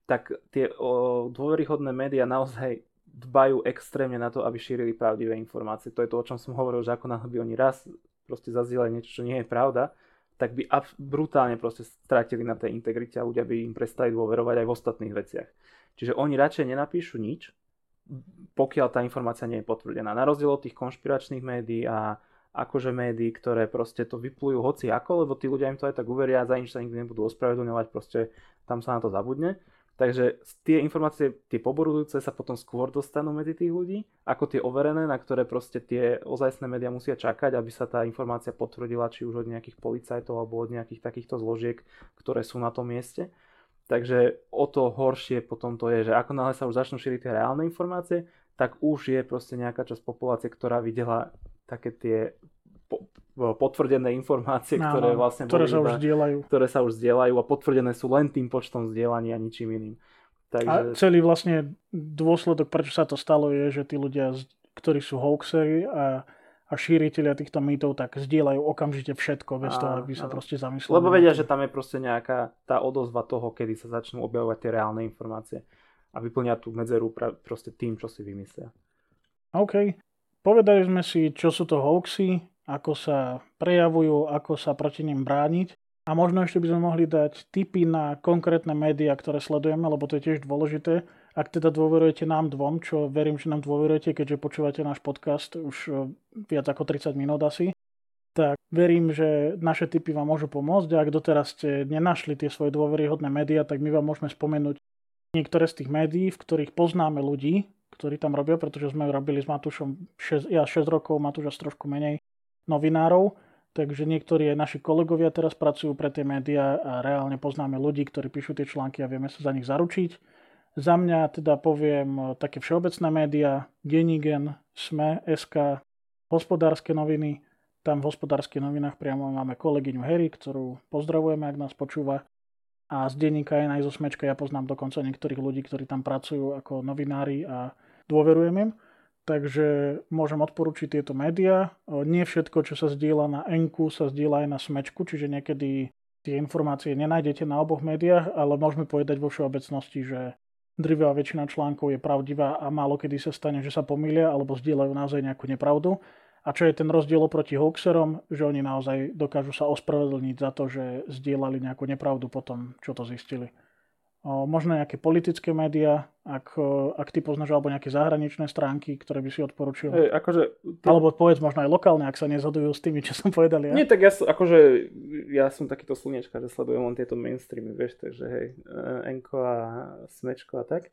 tak tie o, dôveryhodné médiá naozaj dbajú extrémne na to, aby šírili pravdivé informácie. To je to, o čom som hovoril, že ako náhle by oni raz proste zazdieľať niečo, čo nie je pravda, tak by brutálne proste stratili na tej integrite a ľudia by im prestali dôverovať aj v ostatných veciach. Čiže oni radšej nenapíšu nič, pokiaľ tá informácia nie je potvrdená. Na rozdiel od tých konšpiračných médií a akože médií, ktoré proste to vyplujú hoci ako, lebo tí ľudia im to aj tak uveria za nič sa nikdy nebudú ospravedlňovať, proste tam sa na to zabudne Takže tie informácie, tie poborujúce sa potom skôr dostanú medzi tých ľudí, ako tie overené, na ktoré proste tie ozajstné médiá musia čakať, aby sa tá informácia potvrdila, či už od nejakých policajtov alebo od nejakých takýchto zložiek, ktoré sú na tom mieste. Takže o to horšie potom to je, že ako náhle sa už začnú šíriť tie reálne informácie, tak už je proste nejaká časť populácie, ktorá videla také tie potvrdené informácie, no, ktoré vlastne ktoré sa už zdieľajú. Ktoré sa už zdieľajú a potvrdené sú len tým počtom zdieľaní a ničím iným. Takže... A celý vlastne dôsledok, prečo sa to stalo, je, že tí ľudia, ktorí sú hoaxery a, a šíriteľia týchto mýtov, tak zdieľajú okamžite všetko, bez a, toho, aby sa a, proste zamysleli. Lebo vedia, že tam je proste nejaká tá odozva toho, kedy sa začnú objavovať tie reálne informácie a vyplňa tú medzeru pra, proste tým, čo si vymyslia. OK. Povedali sme si, čo sú to hoaxy, ako sa prejavujú, ako sa proti ním brániť. A možno ešte by sme mohli dať tipy na konkrétne médiá, ktoré sledujeme, lebo to je tiež dôležité. Ak teda dôverujete nám dvom, čo verím, že nám dôverujete, keďže počúvate náš podcast už eh, viac ako 30 minút asi, tak verím, že naše tipy vám môžu pomôcť. A ak doteraz ste nenašli tie svoje dôveryhodné médiá, tak my vám môžeme spomenúť niektoré z tých médií, v ktorých poznáme ľudí, ktorí tam robia, pretože sme robili s Matúšom 6, ja 6 rokov, Matúš až trošku menej novinárov, takže niektorí aj naši kolegovia teraz pracujú pre tie médiá a reálne poznáme ľudí, ktorí píšu tie články a vieme sa za nich zaručiť. Za mňa teda poviem e, také všeobecné médiá, Denigen, SME, SK, hospodárske noviny. Tam v hospodárskych novinách priamo máme kolegyňu Harry, ktorú pozdravujeme, ak nás počúva. A z denníka aj zo Smečka ja poznám dokonca niektorých ľudí, ktorí tam pracujú ako novinári a dôverujem im. Takže môžem odporučiť tieto médiá. Nie všetko, čo sa zdieľa na Enku, sa zdieľa aj na Smečku, čiže niekedy tie informácie nenájdete na oboch médiách, ale môžeme povedať vo všeobecnosti, že drvivá väčšina článkov je pravdivá a málo kedy sa stane, že sa pomýlia alebo zdieľajú naozaj nejakú nepravdu. A čo je ten rozdiel oproti hoaxerom, že oni naozaj dokážu sa ospravedlniť za to, že zdieľali nejakú nepravdu potom, čo to zistili možno nejaké politické médiá, ak, ak ty poznáš, alebo nejaké zahraničné stránky, ktoré by si odporučil. Hey, akože, ty... Alebo povedz možno aj lokálne, ak sa nezhodujú s tými, čo som povedal ja. Nie, tak ja, akože, ja som takýto slnečka, že sledujem len tieto mainstreamy, vieš, takže hej, eh, Enko a Smečko a tak.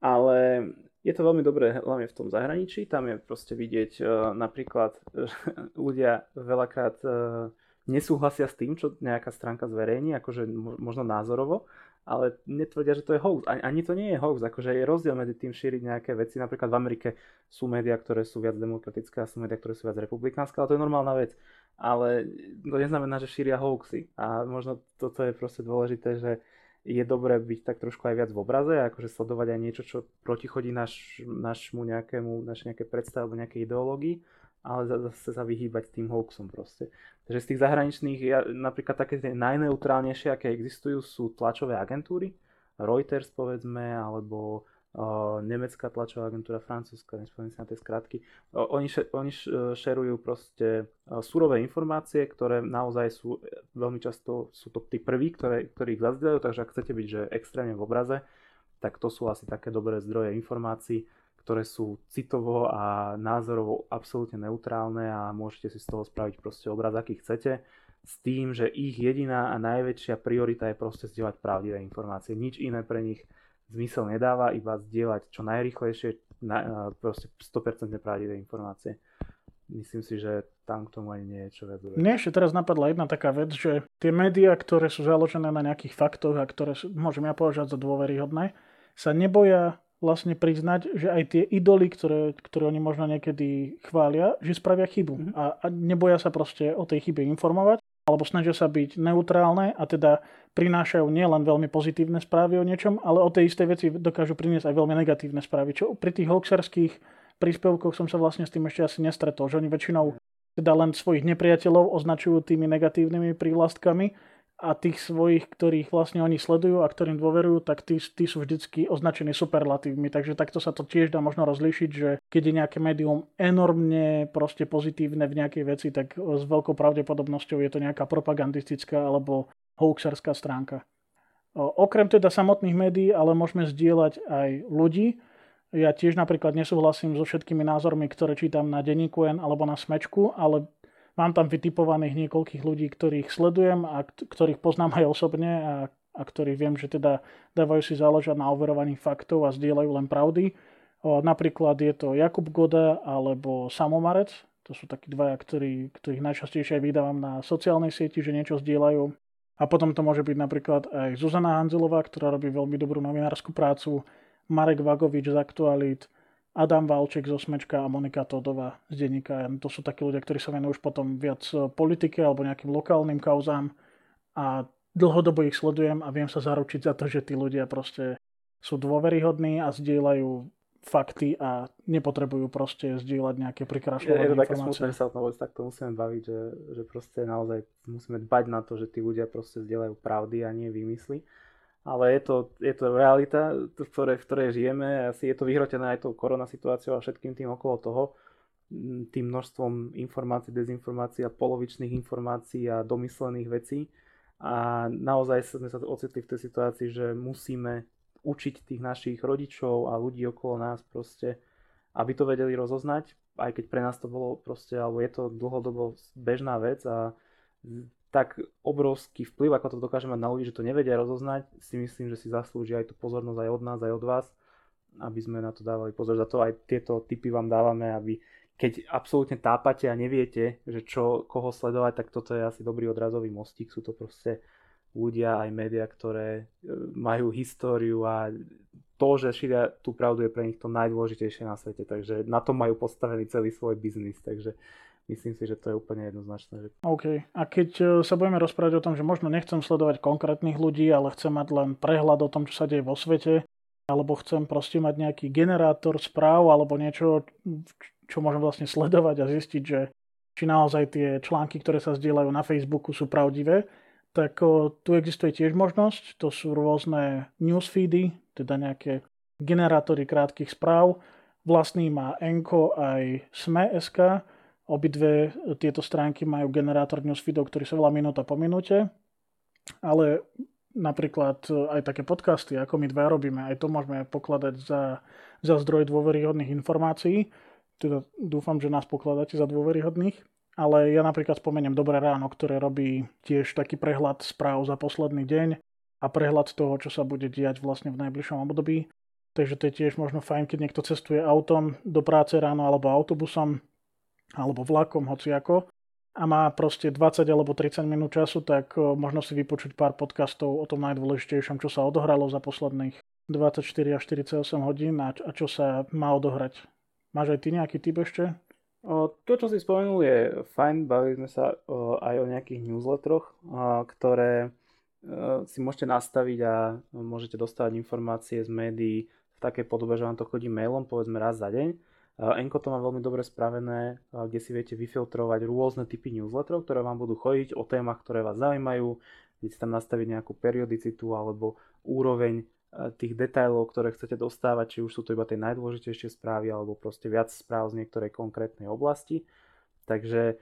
Ale je to veľmi dobré hlavne v tom zahraničí, tam je proste vidieť uh, napríklad, že ľudia veľakrát uh, nesúhlasia s tým, čo nejaká stránka zverejní, akože možno názorovo, ale netvrdia, že to je hoax. Ani, to nie je hoax, akože je rozdiel medzi tým šíriť nejaké veci. Napríklad v Amerike sú médiá, ktoré sú viac demokratické a sú médiá, ktoré sú viac republikánske, ale to je normálna vec. Ale to neznamená, že šíria hoaxy. A možno toto je proste dôležité, že je dobré byť tak trošku aj viac v obraze, akože sledovať aj niečo, čo protichodí naš, našmu nejakému, našej nejaké predstave alebo nejakej ideológii, ale zase sa vyhýbať tým hoaxom proste. Takže z tých zahraničných, ja, napríklad také tie najneutrálnejšie, aké existujú, sú tlačové agentúry, Reuters povedzme, alebo nemecká tlačová agentúra, francúzska, nespomínam si na tie skratky. Oni, oni šerujú proste surové informácie, ktoré naozaj sú veľmi často, sú to tí prví, ktoré, ktorí ich zazdieľajú, takže ak chcete byť že extrémne v obraze, tak to sú asi také dobré zdroje informácií, ktoré sú citovo a názorovo absolútne neutrálne a môžete si z toho spraviť proste obraz, aký chcete s tým, že ich jediná a najväčšia priorita je proste zdieľať pravdivé informácie. Nič iné pre nich zmysel nedáva, iba zdieľať čo najrychlejšie, na, proste 100% pravdivé informácie. Myslím si, že tam k tomu ani nie je čo viac. Mne ešte teraz napadla jedna taká vec, že tie médiá, ktoré sú založené na nejakých faktoch a ktoré môžem ja považovať za dôveryhodné, sa neboja vlastne priznať, že aj tie idoly, ktoré, ktoré oni možno niekedy chvália, že spravia chybu. Mm-hmm. A, a neboja sa proste o tej chybe informovať alebo snažia sa byť neutrálne a teda prinášajú nielen veľmi pozitívne správy o niečom, ale o tej istej veci dokážu priniesť aj veľmi negatívne správy. Čo pri tých hoaxerských príspevkoch som sa vlastne s tým ešte asi nestretol, že oni väčšinou teda len svojich nepriateľov označujú tými negatívnymi prívlastkami a tých svojich, ktorých vlastne oni sledujú a ktorým dôverujú, tak tí, tí sú vždycky označení superlatívmi. Takže takto sa to tiež dá možno rozlíšiť, že keď je nejaké médium enormne proste pozitívne v nejakej veci, tak s veľkou pravdepodobnosťou je to nejaká propagandistická alebo hoaxerská stránka. Okrem teda samotných médií, ale môžeme zdieľať aj ľudí. Ja tiež napríklad nesúhlasím so všetkými názormi, ktoré čítam na denníku N alebo na Smečku, ale Mám tam vytipovaných niekoľkých ľudí, ktorých sledujem a ktorých poznám aj osobne a, a ktorých viem, že teda dávajú si záležať na overovaní faktov a zdieľajú len pravdy. O, napríklad je to Jakub Goda alebo Samomarec. To sú takí dvaja, ktorí, ktorých najčastejšie aj vydávam na sociálnej sieti, že niečo zdieľajú. A potom to môže byť napríklad aj Zuzana Hanzelová, ktorá robí veľmi dobrú novinárskú prácu, Marek Vagovič z Aktualit, Adam Valček zo Smečka a Monika Todová z denníka. To sú takí ľudia, ktorí sa venujú už potom viac e, politike alebo nejakým lokálnym kauzám. A dlhodobo ich sledujem a viem sa zaručiť za to, že tí ľudia proste sú dôveryhodní a zdieľajú fakty a nepotrebujú proste zdieľať nejaké prikrašľové Je to také smutné, že sa o tom takto musíme baviť, že, že proste naozaj musíme dbať na to, že tí ľudia proste zdieľajú pravdy a nie vymysly ale je to, je to realita, v ktorej, v ktorej žijeme. Asi je to vyhrotené aj tou korona situáciou a všetkým tým okolo toho, tým množstvom informácií, dezinformácií a polovičných informácií a domyslených vecí. A naozaj sme sa ocitli v tej situácii, že musíme učiť tých našich rodičov a ľudí okolo nás proste, aby to vedeli rozoznať, aj keď pre nás to bolo proste, alebo je to dlhodobo bežná vec a tak obrovský vplyv, ako to dokáže mať na ľudí, že to nevedia rozoznať, si myslím, že si zaslúži aj tú pozornosť aj od nás, aj od vás, aby sme na to dávali pozor. Za to aj tieto typy vám dávame, aby keď absolútne tápate a neviete, že čo, koho sledovať, tak toto je asi dobrý odrazový mostík. Sú to proste ľudia, aj médiá, ktoré e, majú históriu a to, že šíria tú pravdu je pre nich to najdôležitejšie na svete. Takže na to majú postavený celý svoj biznis. Takže Myslím si, že to je úplne jednoznačné. OK. A keď e, sa budeme rozprávať o tom, že možno nechcem sledovať konkrétnych ľudí, ale chcem mať len prehľad o tom, čo sa deje vo svete, alebo chcem proste mať nejaký generátor správ alebo niečo, čo môžem vlastne sledovať a zistiť, že či naozaj tie články, ktoré sa zdieľajú na Facebooku sú pravdivé, tak o, tu existuje tiež možnosť. To sú rôzne newsfeedy, teda nejaké generátory krátkých správ. Vlastný má Enko aj Sme.sk Obidve tieto stránky majú generátor newsfeedov, ktorý sa volá minúta po minúte, ale napríklad aj také podcasty, ako my dva robíme, aj to môžeme pokladať za, za zdroj dôveryhodných informácií. Teda dúfam, že nás pokladáte za dôveryhodných. Ale ja napríklad spomeniem Dobré ráno, ktoré robí tiež taký prehľad správ za posledný deň a prehľad toho, čo sa bude diať vlastne v najbližšom období. Takže to je tiež možno fajn, keď niekto cestuje autom do práce ráno alebo autobusom, alebo vlakom, hoci ako. a má proste 20 alebo 30 minút času, tak možno si vypočuť pár podcastov o tom najdôležitejšom, čo sa odohralo za posledných 24 až 48 hodín a, a čo sa má odohrať. Máš aj ty nejaký typ ešte? O, to, čo si spomenul, je fajn. Bavili sme sa o, aj o nejakých newsletteroch, o, ktoré o, si môžete nastaviť a môžete dostávať informácie z médií v takej podobe, že vám to chodí mailom, povedzme raz za deň Enko to má veľmi dobre spravené, kde si viete vyfiltrovať rôzne typy newsletterov, ktoré vám budú chodiť o témach, ktoré vás zaujímajú, viete tam nastaviť nejakú periodicitu alebo úroveň tých detailov, ktoré chcete dostávať, či už sú to iba tie najdôležitejšie správy alebo proste viac správ z niektorej konkrétnej oblasti. Takže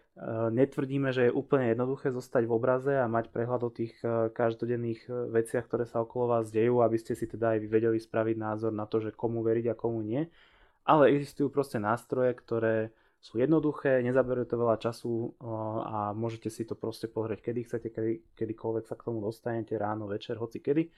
netvrdíme, že je úplne jednoduché zostať v obraze a mať prehľad o tých každodenných veciach, ktoré sa okolo vás dejú, aby ste si teda aj vedeli spraviť názor na to, že komu veriť a komu nie ale existujú proste nástroje, ktoré sú jednoduché, nezaberú to veľa času a môžete si to proste pozrieť, kedy chcete, kedy, kedykoľvek sa k tomu dostanete, ráno, večer, hoci kedy.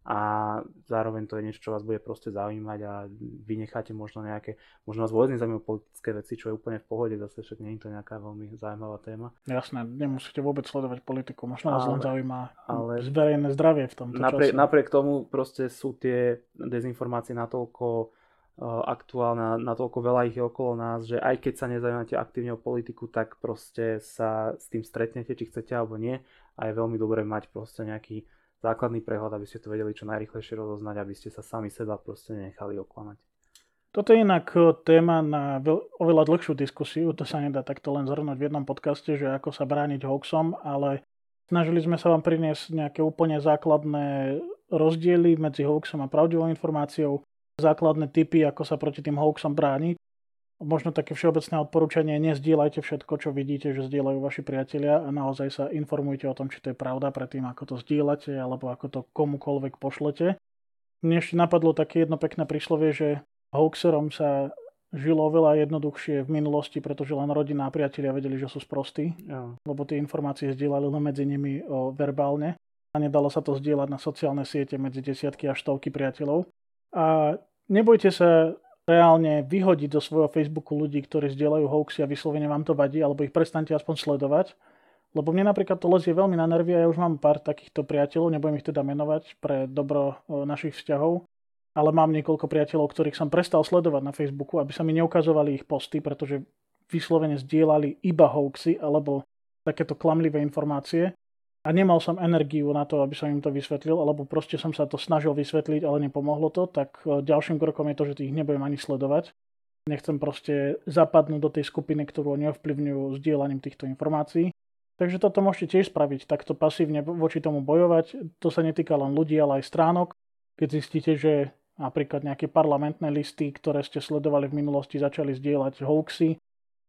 A zároveň to je niečo, čo vás bude proste zaujímať a vynecháte možno nejaké, možno vás vôbec nezaujímajú politické veci, čo je úplne v pohode, zase však nie je to nejaká veľmi zaujímavá téma. Jasné, nemusíte vôbec sledovať politiku, možno vás len zaujíma ale zverejné zdravie v tomto napriek, čase. Napriek tomu proste sú tie dezinformácie natoľko aktuálna, natoľko veľa ich je okolo nás, že aj keď sa nezaujímate aktívne o politiku, tak proste sa s tým stretnete, či chcete alebo nie. A je veľmi dobré mať proste nejaký základný prehľad, aby ste to vedeli čo najrychlejšie rozoznať, aby ste sa sami seba proste nechali oklamať. Toto je inak e, téma na oveľa dlhšiu diskusiu, to sa nedá takto len zhrnúť v jednom podcaste, že ako sa brániť hoaxom, ale snažili sme sa vám priniesť nejaké úplne základné rozdiely medzi hoaxom a pravdivou informáciou základné typy, ako sa proti tým hoaxom brániť. Možno také všeobecné odporúčanie, nezdieľajte všetko, čo vidíte, že zdieľajú vaši priatelia a naozaj sa informujte o tom, či to je pravda predtým, ako to zdieľate alebo ako to komukoľvek pošlete. Mne ešte napadlo také jedno pekné príslovie, že hoaxerom sa žilo oveľa jednoduchšie v minulosti, pretože len rodina a priatelia vedeli, že sú sprostí, ja. lebo tie informácie zdieľali len medzi nimi o, verbálne a nedalo sa to zdieľať na sociálne siete medzi desiatky až stovky priateľov. A nebojte sa reálne vyhodiť do svojho Facebooku ľudí, ktorí zdieľajú hoaxy a vyslovene vám to vadí, alebo ich prestante aspoň sledovať. Lebo mne napríklad to lezie veľmi na nervy a ja už mám pár takýchto priateľov, nebudem ich teda menovať pre dobro našich vzťahov, ale mám niekoľko priateľov, ktorých som prestal sledovať na Facebooku, aby sa mi neukazovali ich posty, pretože vyslovene zdieľali iba hoaxy alebo takéto klamlivé informácie a nemal som energiu na to, aby som im to vysvetlil, alebo proste som sa to snažil vysvetliť, ale nepomohlo to, tak e, ďalším krokom je to, že ich nebudem ani sledovať. Nechcem proste zapadnúť do tej skupiny, ktorú oni ovplyvňujú sdielaním týchto informácií. Takže toto môžete tiež spraviť, takto pasívne voči tomu bojovať. To sa netýka len ľudí, ale aj stránok. Keď zistíte, že napríklad nejaké parlamentné listy, ktoré ste sledovali v minulosti, začali zdieľať hoaxy,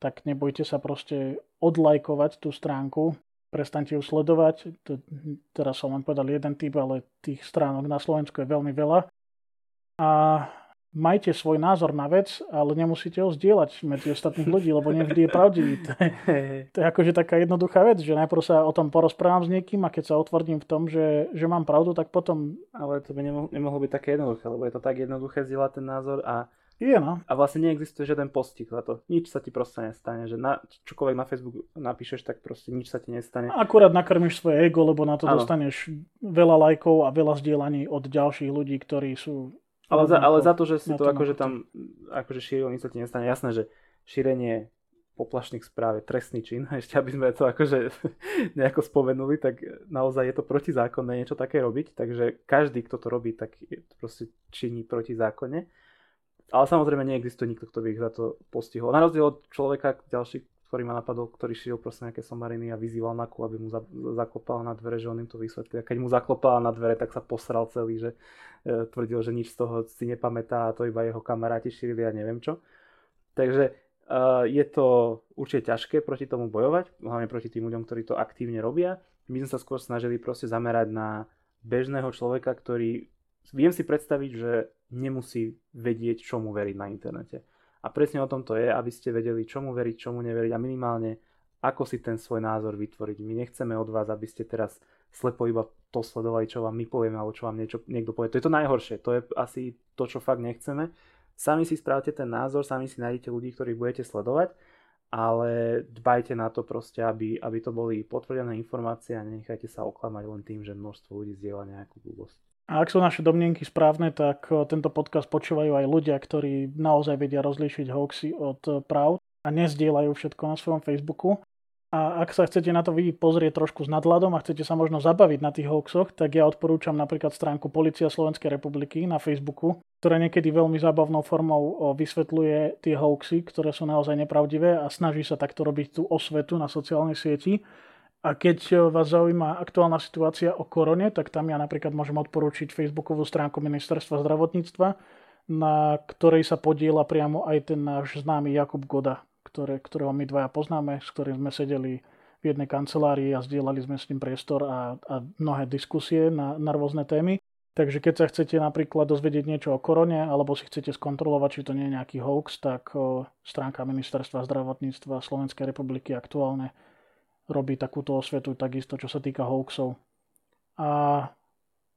tak nebojte sa proste odlajkovať tú stránku, prestaňte ju sledovať. To, teraz som len povedal jeden typ, ale tých stránok na Slovensku je veľmi veľa. A majte svoj názor na vec, ale nemusíte ho zdieľať medzi ostatných ľudí, lebo nevždy je pravdivý. To je, to je akože taká jednoduchá vec, že najprv sa o tom porozprávam s niekým a keď sa otvrdím v tom, že, že mám pravdu, tak potom... Ale to by nemohlo, nemohlo byť také jednoduché, lebo je to tak jednoduché zdieľať ten názor a je, no. A vlastne neexistuje žiaden postih za to. Nič sa ti proste nestane. Že na, čokoľvek na Facebook napíšeš, tak proste nič sa ti nestane. Akurát nakrmiš svoje ego, lebo na to ano. dostaneš veľa lajkov a veľa zdieľaní od ďalších ľudí, ktorí sú... Ale za, ale za to, že si to, to akože tam akože šíril, nič sa ti nestane. Jasné, že šírenie poplašných správ je trestný čin. Ešte aby sme to akože nejako spomenuli, tak naozaj je to protizákonné niečo také robiť. Takže každý, kto to robí, tak proste činí protizákonne. Ale samozrejme neexistuje nikto, kto by ich za to postihol. Na rozdiel od človeka, ďalší, ktorý ma napadol, ktorý šíril proste nejaké somariny a vyzýval Naku, aby mu za, zaklopala na dvere, že on im to vysvetlí. A keď mu zaklopala na dvere, tak sa posral celý, že e, tvrdil, že nič z toho si nepamätá a to iba jeho kamaráti šírili a neviem čo. Takže e, je to určite ťažké proti tomu bojovať, hlavne proti tým ľuďom, ktorí to aktívne robia. My sme sa skôr snažili proste zamerať na bežného človeka, ktorý viem si predstaviť, že nemusí vedieť, čomu veriť na internete. A presne o tom to je, aby ste vedeli, čomu veriť, čomu neveriť a minimálne ako si ten svoj názor vytvoriť. My nechceme od vás, aby ste teraz slepo iba to sledovali, čo vám my povieme, alebo čo vám niečo, niekto povie. To je to najhoršie, to je asi to, čo fakt nechceme. Sami si správte ten názor, sami si nájdete ľudí, ktorých budete sledovať ale dbajte na to proste, aby, aby to boli potvrdené informácie a nenechajte sa oklamať len tým, že množstvo ľudí zdieľa nejakú blbosť. A ak sú naše domnienky správne, tak tento podcast počúvajú aj ľudia, ktorí naozaj vedia rozlíšiť hoaxy od pravd a nezdieľajú všetko na svojom Facebooku. A ak sa chcete na to vy pozrieť trošku s nadhľadom a chcete sa možno zabaviť na tých hoaxoch, tak ja odporúčam napríklad stránku Polícia Slovenskej republiky na Facebooku, ktorá niekedy veľmi zábavnou formou vysvetľuje tie hoaxy, ktoré sú naozaj nepravdivé a snaží sa takto robiť tú osvetu na sociálnej sieti. A keď vás zaujíma aktuálna situácia o korone, tak tam ja napríklad môžem odporúčiť Facebookovú stránku Ministerstva zdravotníctva, na ktorej sa podiela priamo aj ten náš známy Jakub Goda, ktoré, ktorého my dvaja poznáme, s ktorým sme sedeli v jednej kancelárii a zdieľali sme s ním priestor a, a mnohé diskusie na, na rôzne témy. Takže keď sa chcete napríklad dozvedieť niečo o korone, alebo si chcete skontrolovať, či to nie je nejaký hoax, tak o, stránka Ministerstva zdravotníctva Slovenskej republiky aktuálne robí takúto osvetu takisto, čo sa týka hoaxov. A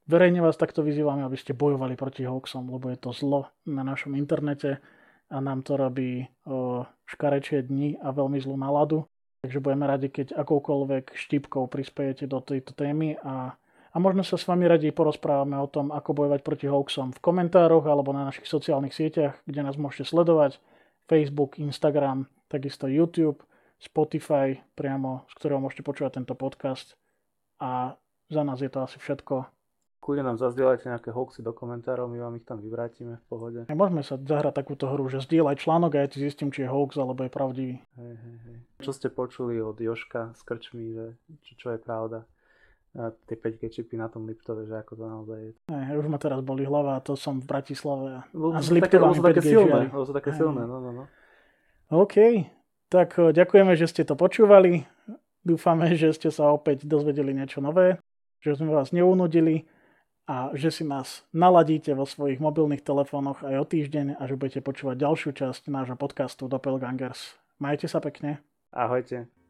verejne vás takto vyzývame, aby ste bojovali proti hoaxom, lebo je to zlo na našom internete a nám to robí škarečie dni a veľmi zlú náladu. Takže budeme radi, keď akoukoľvek štipkou prispiejete do tejto témy a, a možno sa s vami radi porozprávame o tom, ako bojovať proti hoaxom v komentároch alebo na našich sociálnych sieťach, kde nás môžete sledovať. Facebook, Instagram, takisto YouTube, Spotify, priamo z ktorého môžete počúvať tento podcast. A za nás je to asi všetko. Kľudne nám zazdieľajte nejaké hoaxy do komentárov, my vám ich tam vyvrátime v pohode. A môžeme sa zahrať takúto hru, že zdieľaj článok a ja ti zistím, či je hoax alebo je pravdivý. Hej, hej, hej. Čo ste počuli od Joška z Krčmy, že čo, čo je pravda? A tie 5 čipy na tom Liptove, že ako to naozaj je. Hej, už ma teraz boli hlava a to som v Bratislave. A z Liptova sú také silné, sú také silné, no, no, no. OK, tak eh, ďakujeme, že ste to počúvali. Dúfame, že ste sa opäť dozvedeli niečo nové, že sme vás neunudili a že si nás naladíte vo svojich mobilných telefónoch aj o týždeň a že budete počúvať ďalšiu časť nášho podcastu Doppelgangers. Majte sa pekne. Ahojte.